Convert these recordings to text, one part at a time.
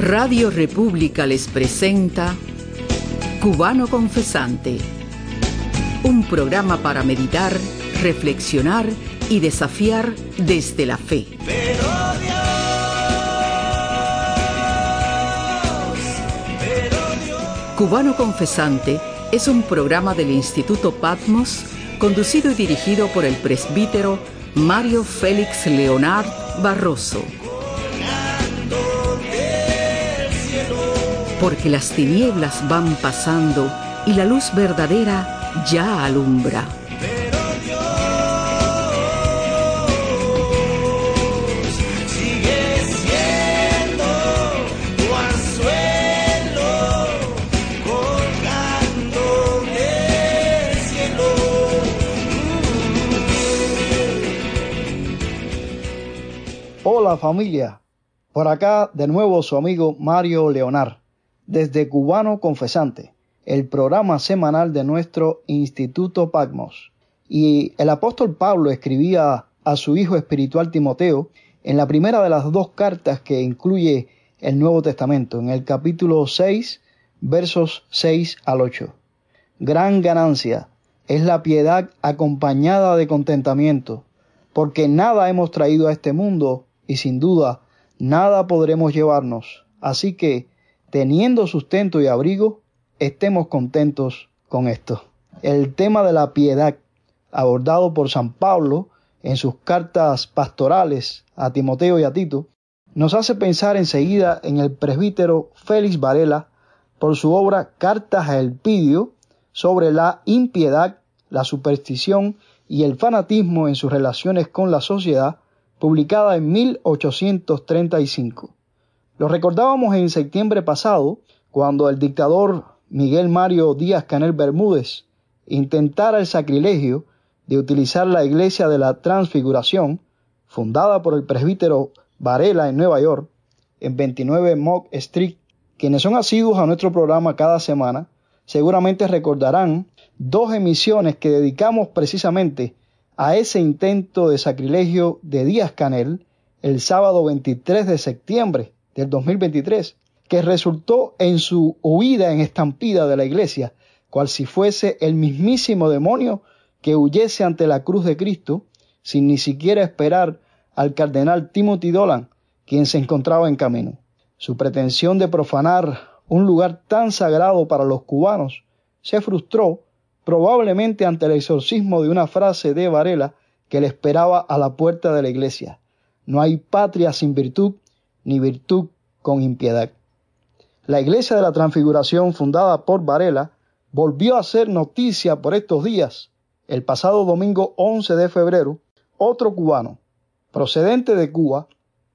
Radio República les presenta Cubano Confesante, un programa para meditar, reflexionar y desafiar desde la fe. Cubano Confesante es un programa del Instituto Patmos conducido y dirigido por el presbítero Mario Félix Leonard Barroso. Porque las tinieblas van pasando y la luz verdadera ya alumbra. Hola familia, por acá de nuevo su amigo Mario Leonar, desde Cubano Confesante, el programa semanal de nuestro Instituto Pagmos. Y el apóstol Pablo escribía a su hijo espiritual Timoteo en la primera de las dos cartas que incluye el Nuevo Testamento, en el capítulo 6, versos 6 al 8. Gran ganancia es la piedad acompañada de contentamiento, porque nada hemos traído a este mundo y sin duda nada podremos llevarnos. Así que, teniendo sustento y abrigo, estemos contentos con esto. El tema de la piedad, abordado por San Pablo en sus cartas pastorales a Timoteo y a Tito, nos hace pensar enseguida en el presbítero Félix Varela por su obra Cartas a Elpidio sobre la impiedad, la superstición y el fanatismo en sus relaciones con la sociedad, publicada en 1835. Lo recordábamos en septiembre pasado, cuando el dictador Miguel Mario Díaz Canel Bermúdez intentara el sacrilegio de utilizar la iglesia de la Transfiguración, fundada por el presbítero Varela en Nueva York, en 29 Mock Street. Quienes son asiduos a nuestro programa cada semana seguramente recordarán dos emisiones que dedicamos precisamente a ese intento de sacrilegio de Díaz Canel el sábado 23 de septiembre del 2023, que resultó en su huida en estampida de la iglesia, cual si fuese el mismísimo demonio que huyese ante la cruz de Cristo, sin ni siquiera esperar al cardenal Timothy Dolan, quien se encontraba en camino. Su pretensión de profanar un lugar tan sagrado para los cubanos se frustró probablemente ante el exorcismo de una frase de Varela que le esperaba a la puerta de la iglesia. No hay patria sin virtud, ni virtud con impiedad. La iglesia de la transfiguración fundada por Varela volvió a ser noticia por estos días. El pasado domingo 11 de febrero, otro cubano, procedente de Cuba,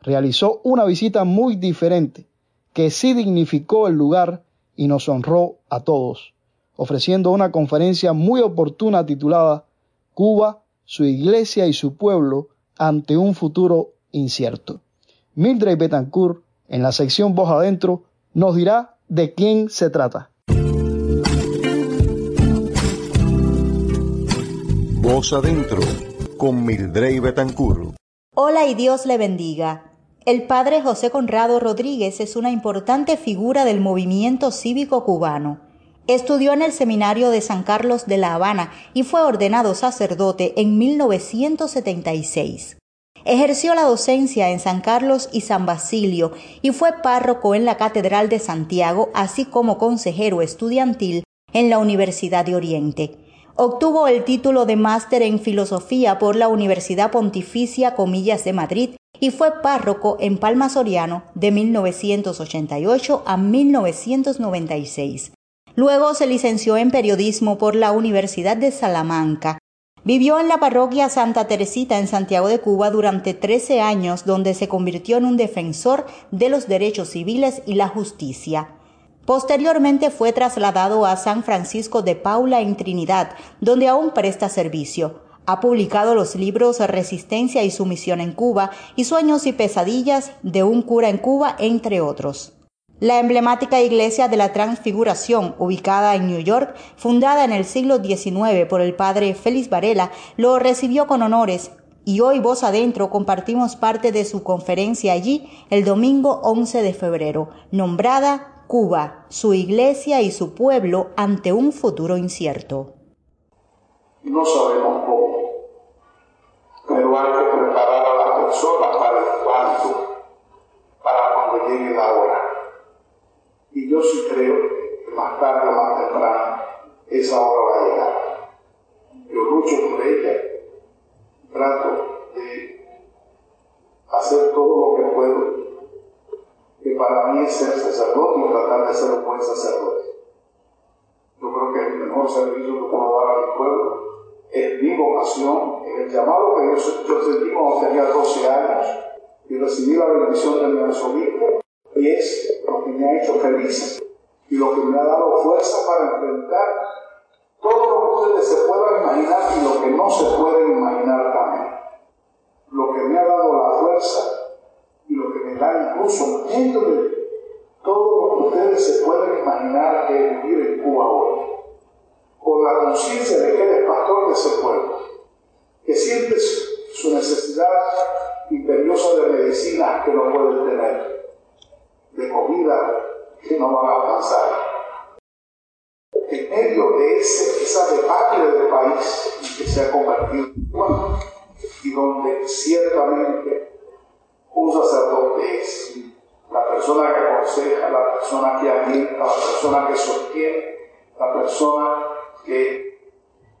realizó una visita muy diferente, que sí dignificó el lugar y nos honró a todos ofreciendo una conferencia muy oportuna titulada Cuba, su iglesia y su pueblo ante un futuro incierto. Mildred Betancourt, en la sección Voz Adentro, nos dirá de quién se trata. Voz Adentro, con Mildred Betancourt. Hola y Dios le bendiga. El padre José Conrado Rodríguez es una importante figura del movimiento cívico cubano Estudió en el Seminario de San Carlos de La Habana y fue ordenado sacerdote en 1976. Ejerció la docencia en San Carlos y San Basilio y fue párroco en la Catedral de Santiago, así como consejero estudiantil en la Universidad de Oriente. Obtuvo el título de máster en filosofía por la Universidad Pontificia Comillas de Madrid y fue párroco en Palma Soriano de 1988 a 1996. Luego se licenció en periodismo por la Universidad de Salamanca. Vivió en la parroquia Santa Teresita en Santiago de Cuba durante 13 años, donde se convirtió en un defensor de los derechos civiles y la justicia. Posteriormente fue trasladado a San Francisco de Paula en Trinidad, donde aún presta servicio. Ha publicado los libros Resistencia y Sumisión en Cuba y Sueños y Pesadillas de un cura en Cuba, entre otros. La emblemática iglesia de la Transfiguración, ubicada en New York, fundada en el siglo XIX por el padre Félix Varela, lo recibió con honores y hoy Voz Adentro compartimos parte de su conferencia allí el domingo 11 de febrero, nombrada Cuba, su iglesia y su pueblo ante un futuro incierto. No sabemos cómo, pero hay que preparar a las personas para el cuando, para cuando llegue la hora. Y yo sí creo que más tarde o más temprano esa hora va a llegar. Yo lucho por ella trato de hacer todo lo que puedo, que para mí es ser sacerdote y tratar de ser un buen sacerdote. Yo creo que el mejor servicio que puedo dar a mi pueblo es mi vocación, en el llamado que yo, yo sentí cuando tenía 12 años y recibí la bendición de mi arzobispo, es lo que me ha hecho feliz y lo que me ha dado fuerza para enfrentar todo lo que ustedes se puedan imaginar y lo que no se pueden imaginar también. Lo que me ha dado la fuerza y lo que me da incluso dentro de todo lo que ustedes se pueden imaginar que vivir en Cuba hoy. No van a alcanzar en medio de ese, esa debacle del país que se ha convertido en Cuba y donde ciertamente un sacerdote es la persona que aconseja, la persona que alienta, la persona que sostiene, la persona que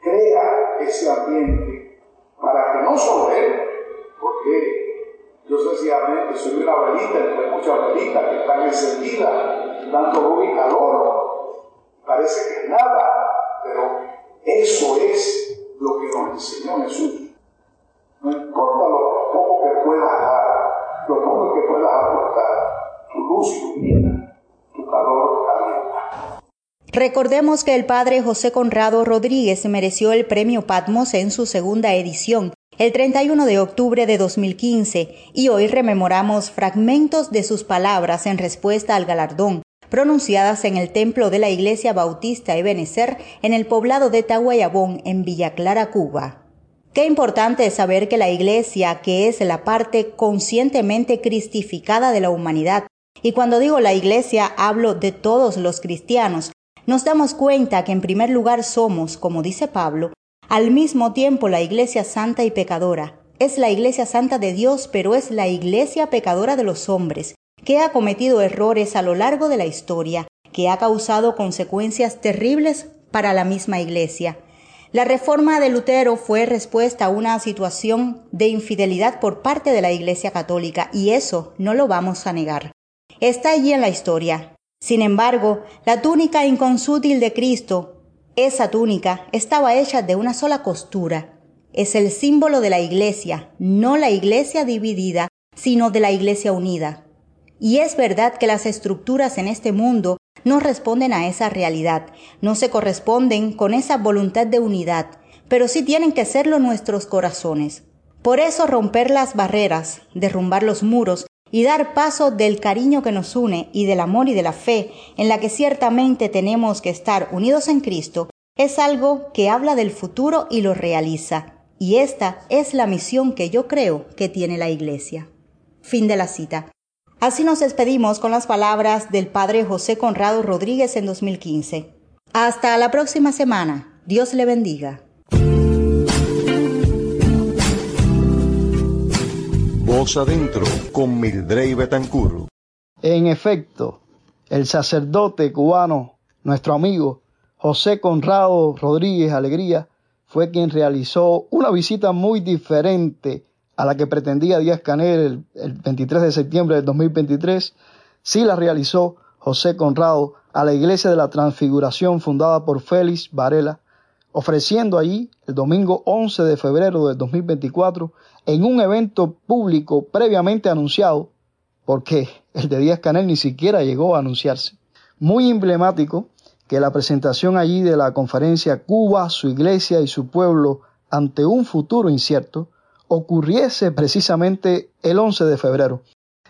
crea ese ambiente para que no solo él, porque yo sencillamente soy una velita entre muchas velitas que están encendidas, dando luz y calor, Parece que nada, pero eso es lo que nos enseñó Jesús. No importa lo poco que puedas dar, lo poco que puedas aportar, tu luz ilumina, tu calor calienta. Recordemos que el padre José Conrado Rodríguez mereció el premio Patmos en su segunda edición, el 31 de octubre de 2015, y hoy rememoramos fragmentos de sus palabras en respuesta al galardón, pronunciadas en el templo de la Iglesia Bautista Ebenezer en el poblado de Tahuayabón, en Villa Clara, Cuba. Qué importante es saber que la Iglesia, que es la parte conscientemente cristificada de la humanidad, y cuando digo la Iglesia hablo de todos los cristianos, nos damos cuenta que en primer lugar somos, como dice Pablo, al mismo tiempo la Iglesia santa y pecadora. Es la Iglesia santa de Dios, pero es la Iglesia pecadora de los hombres, que ha cometido errores a lo largo de la historia, que ha causado consecuencias terribles para la misma Iglesia. La reforma de Lutero fue respuesta a una situación de infidelidad por parte de la Iglesia católica y eso no lo vamos a negar. Está allí en la historia. Sin embargo, la túnica inconsútil de Cristo, esa túnica, estaba hecha de una sola costura. Es el símbolo de la Iglesia, no la Iglesia dividida, sino de la Iglesia unida. Y es verdad que las estructuras en este mundo no responden a esa realidad, no se corresponden con esa voluntad de unidad, pero sí tienen que serlo nuestros corazones. Por eso romper las barreras, derrumbar los muros y dar paso del cariño que nos une y del amor y de la fe en la que ciertamente tenemos que estar unidos en Cristo, es algo que habla del futuro y lo realiza. Y esta es la misión que yo creo que tiene la Iglesia. Fin de la cita. Así nos despedimos con las palabras del Padre José Conrado Rodríguez en 2015. Hasta la próxima semana. Dios le bendiga. Voz adentro con Mildrey Betancur. En efecto, el sacerdote cubano, nuestro amigo José Conrado Rodríguez Alegría, fue quien realizó una visita muy diferente a la que pretendía Díaz Canel el, 23 de septiembre del 2023, sí la realizó José Conrado a la Iglesia de la Transfiguración fundada por Félix Varela, ofreciendo allí el domingo 11 de febrero del 2024 en un evento público previamente anunciado, porque el de Díaz Canel ni siquiera llegó a anunciarse. Muy emblemático que la presentación allí de la conferencia Cuba, su iglesia y su pueblo ante un futuro incierto ocurriese precisamente el 11 de febrero,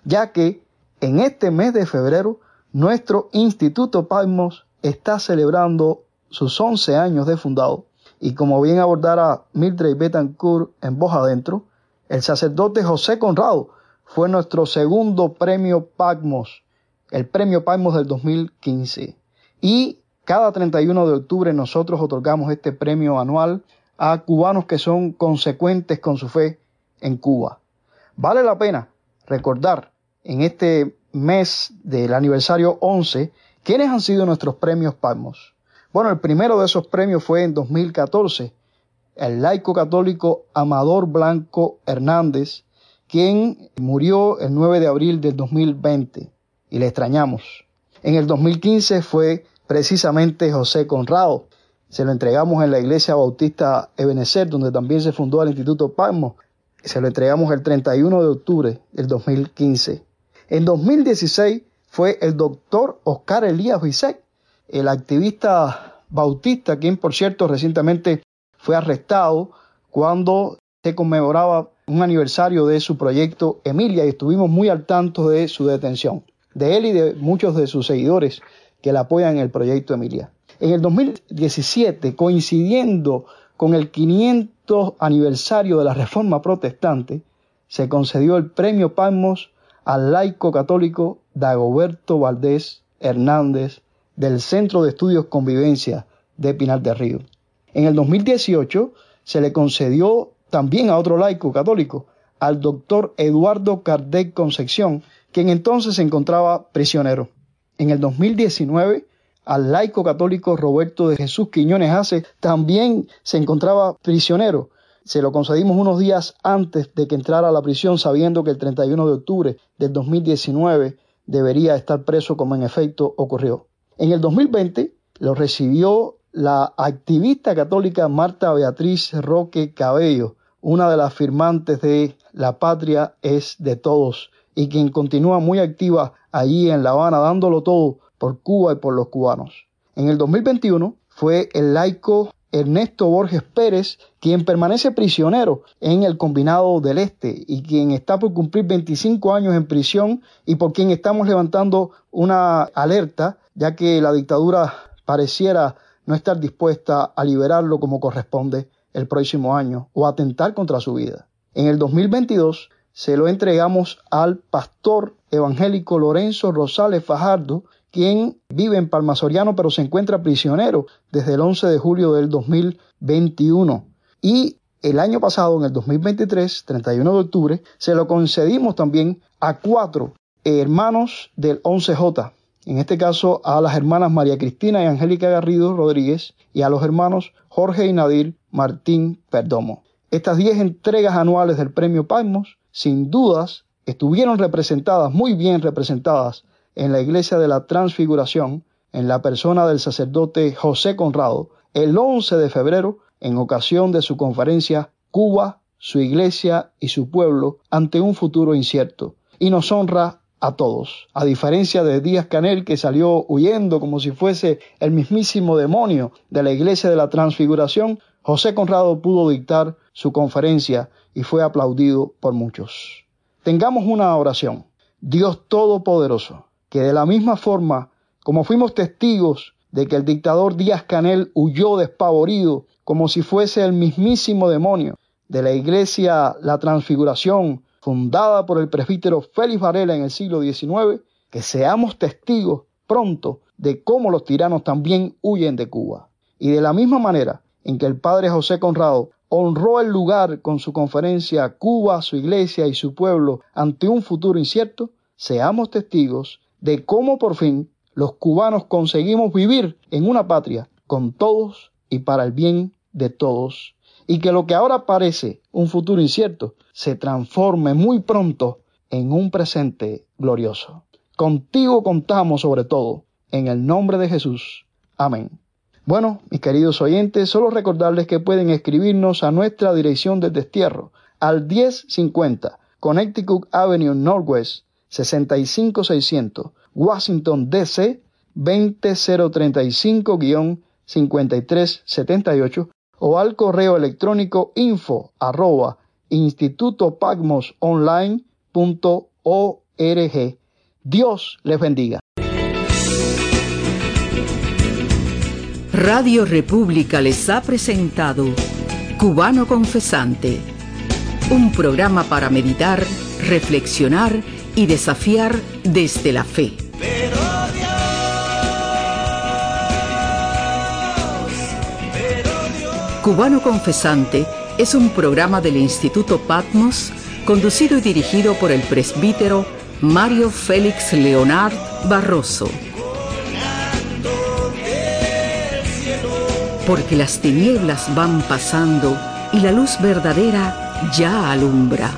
ya que en este mes de febrero nuestro Instituto Palmos está celebrando sus 11 años de fundado y como bien abordara Mildred Betancourt en Voz Adentro, El sacerdote José Conrado fue nuestro segundo premio Pagmos, el premio Pagmos del 2015. Y cada 31 de octubre nosotros otorgamos este premio anual a cubanos que son consecuentes con su fe en Cuba. Vale la pena recordar en este mes del aniversario 11 quiénes han sido nuestros premios Palmos. Bueno, el primero de esos premios fue en 2014, el laico católico Amador Blanco Hernández, quien murió el 9 de abril del 2020 y le extrañamos. En el 2015 fue precisamente José Conrado. Se lo entregamos en la iglesia bautista Ebenezer, donde también se fundó el Instituto Palmo. Se lo entregamos el 31 de octubre del 2015. En 2016 fue el doctor Oscar Elías Bisek, el activista bautista, quien por cierto recientemente fue arrestado cuando se conmemoraba un aniversario de su proyecto Emilia y estuvimos muy al tanto de su detención, de él y de muchos de sus seguidores que le apoyan en el proyecto Emilia. En el 2017, coincidiendo con el 500 aniversario de la Reforma Protestante, se concedió el Premio Palmos al laico católico Dagoberto Valdés Hernández del Centro de Estudios Convivencia de Pinar del Río. En el 2018 se le concedió también a otro laico católico, al doctor Eduardo Kardec Concepción, quien entonces se encontraba prisionero. En el 2019, al laico católico Roberto de Jesús Quiñones Hace también se encontraba prisionero. Se lo concedimos unos días antes de que entrara a la prisión, sabiendo que el 31 de octubre del 2019 debería estar preso como en efecto ocurrió. En el 2020 lo recibió la activista católica Marta Beatriz Roque Cabello, una de las firmantes de La patria es de todos, y quien continúa muy activa allí en La Habana dándolo todo por Cuba y por los cubanos. En el 2021 fue el laico Ernesto Borges Pérez, quien permanece prisionero en el Combinado del Este y quien está por cumplir 25 años en prisión y por quien estamos levantando una alerta, ya que la dictadura pareciera no estar dispuesta a liberarlo como corresponde el próximo año o atentar contra su vida. En el 2022 se lo entregamos al pastor evangélico Lorenzo Rosales Fajardo, quien vive en Palmasoriano pero se encuentra prisionero desde el 11 de julio del 2021. Y el año pasado, en el 2023, 31 de octubre, se lo concedimos también a cuatro hermanos del 11J. En este caso a las hermanas María Cristina y Angélica Garrido Rodríguez y a los hermanos Jorge y Nadir Martín Perdomo. Estas diez entregas anuales del premio Palmos sin dudas, estuvieron representadas, muy bien representadas, en la iglesia de la transfiguración, en la persona del sacerdote José Conrado, el 11 de febrero, en ocasión de su conferencia Cuba, su iglesia y su pueblo ante un futuro incierto, y nos honra a todos, a diferencia de Díaz Canel que salió huyendo como si fuese el mismísimo demonio de la iglesia de la transfiguración, José Conrado pudo dictar su conferencia y fue aplaudido por muchos. Tengamos una oración. Dios Todopoderoso, que de la misma forma como fuimos testigos de que el dictador Díaz Canel huyó despavorido como si fuese el mismísimo demonio de la iglesia La Transfiguración, fundada por el presbítero Félix Varela en el siglo XIX, que seamos testigos pronto de cómo los tiranos también huyen de Cuba. Y de la misma manera en que el padre José Conrado honró el lugar con su conferencia Cuba, su iglesia y su pueblo ante un futuro incierto, seamos testigos de cómo por fin los cubanos conseguimos vivir en una patria con todos y para el bien de todos, y que lo que ahora parece un futuro incierto se transforme muy pronto en un presente glorioso. Contigo contamos sobre todo, en el nombre de Jesús. Amén. Bueno, mis queridos oyentes, solo recordarles que pueden escribirnos a nuestra dirección de destierro al 1050 Connecticut Avenue Northwest 65600 Washington DC 20035-5378 o al correo electrónico info arroba institutopagmosonline.org. Dios les bendiga. Radio República les ha presentado Cubano Confesante un programa para meditar, reflexionar y desafiar desde la fe. Cubano Confesante es un programa del Instituto Patmos conducido y dirigido por el presbítero Mario Félix Leonard Barroso. Porque las tinieblas van pasando y la luz verdadera ya alumbra.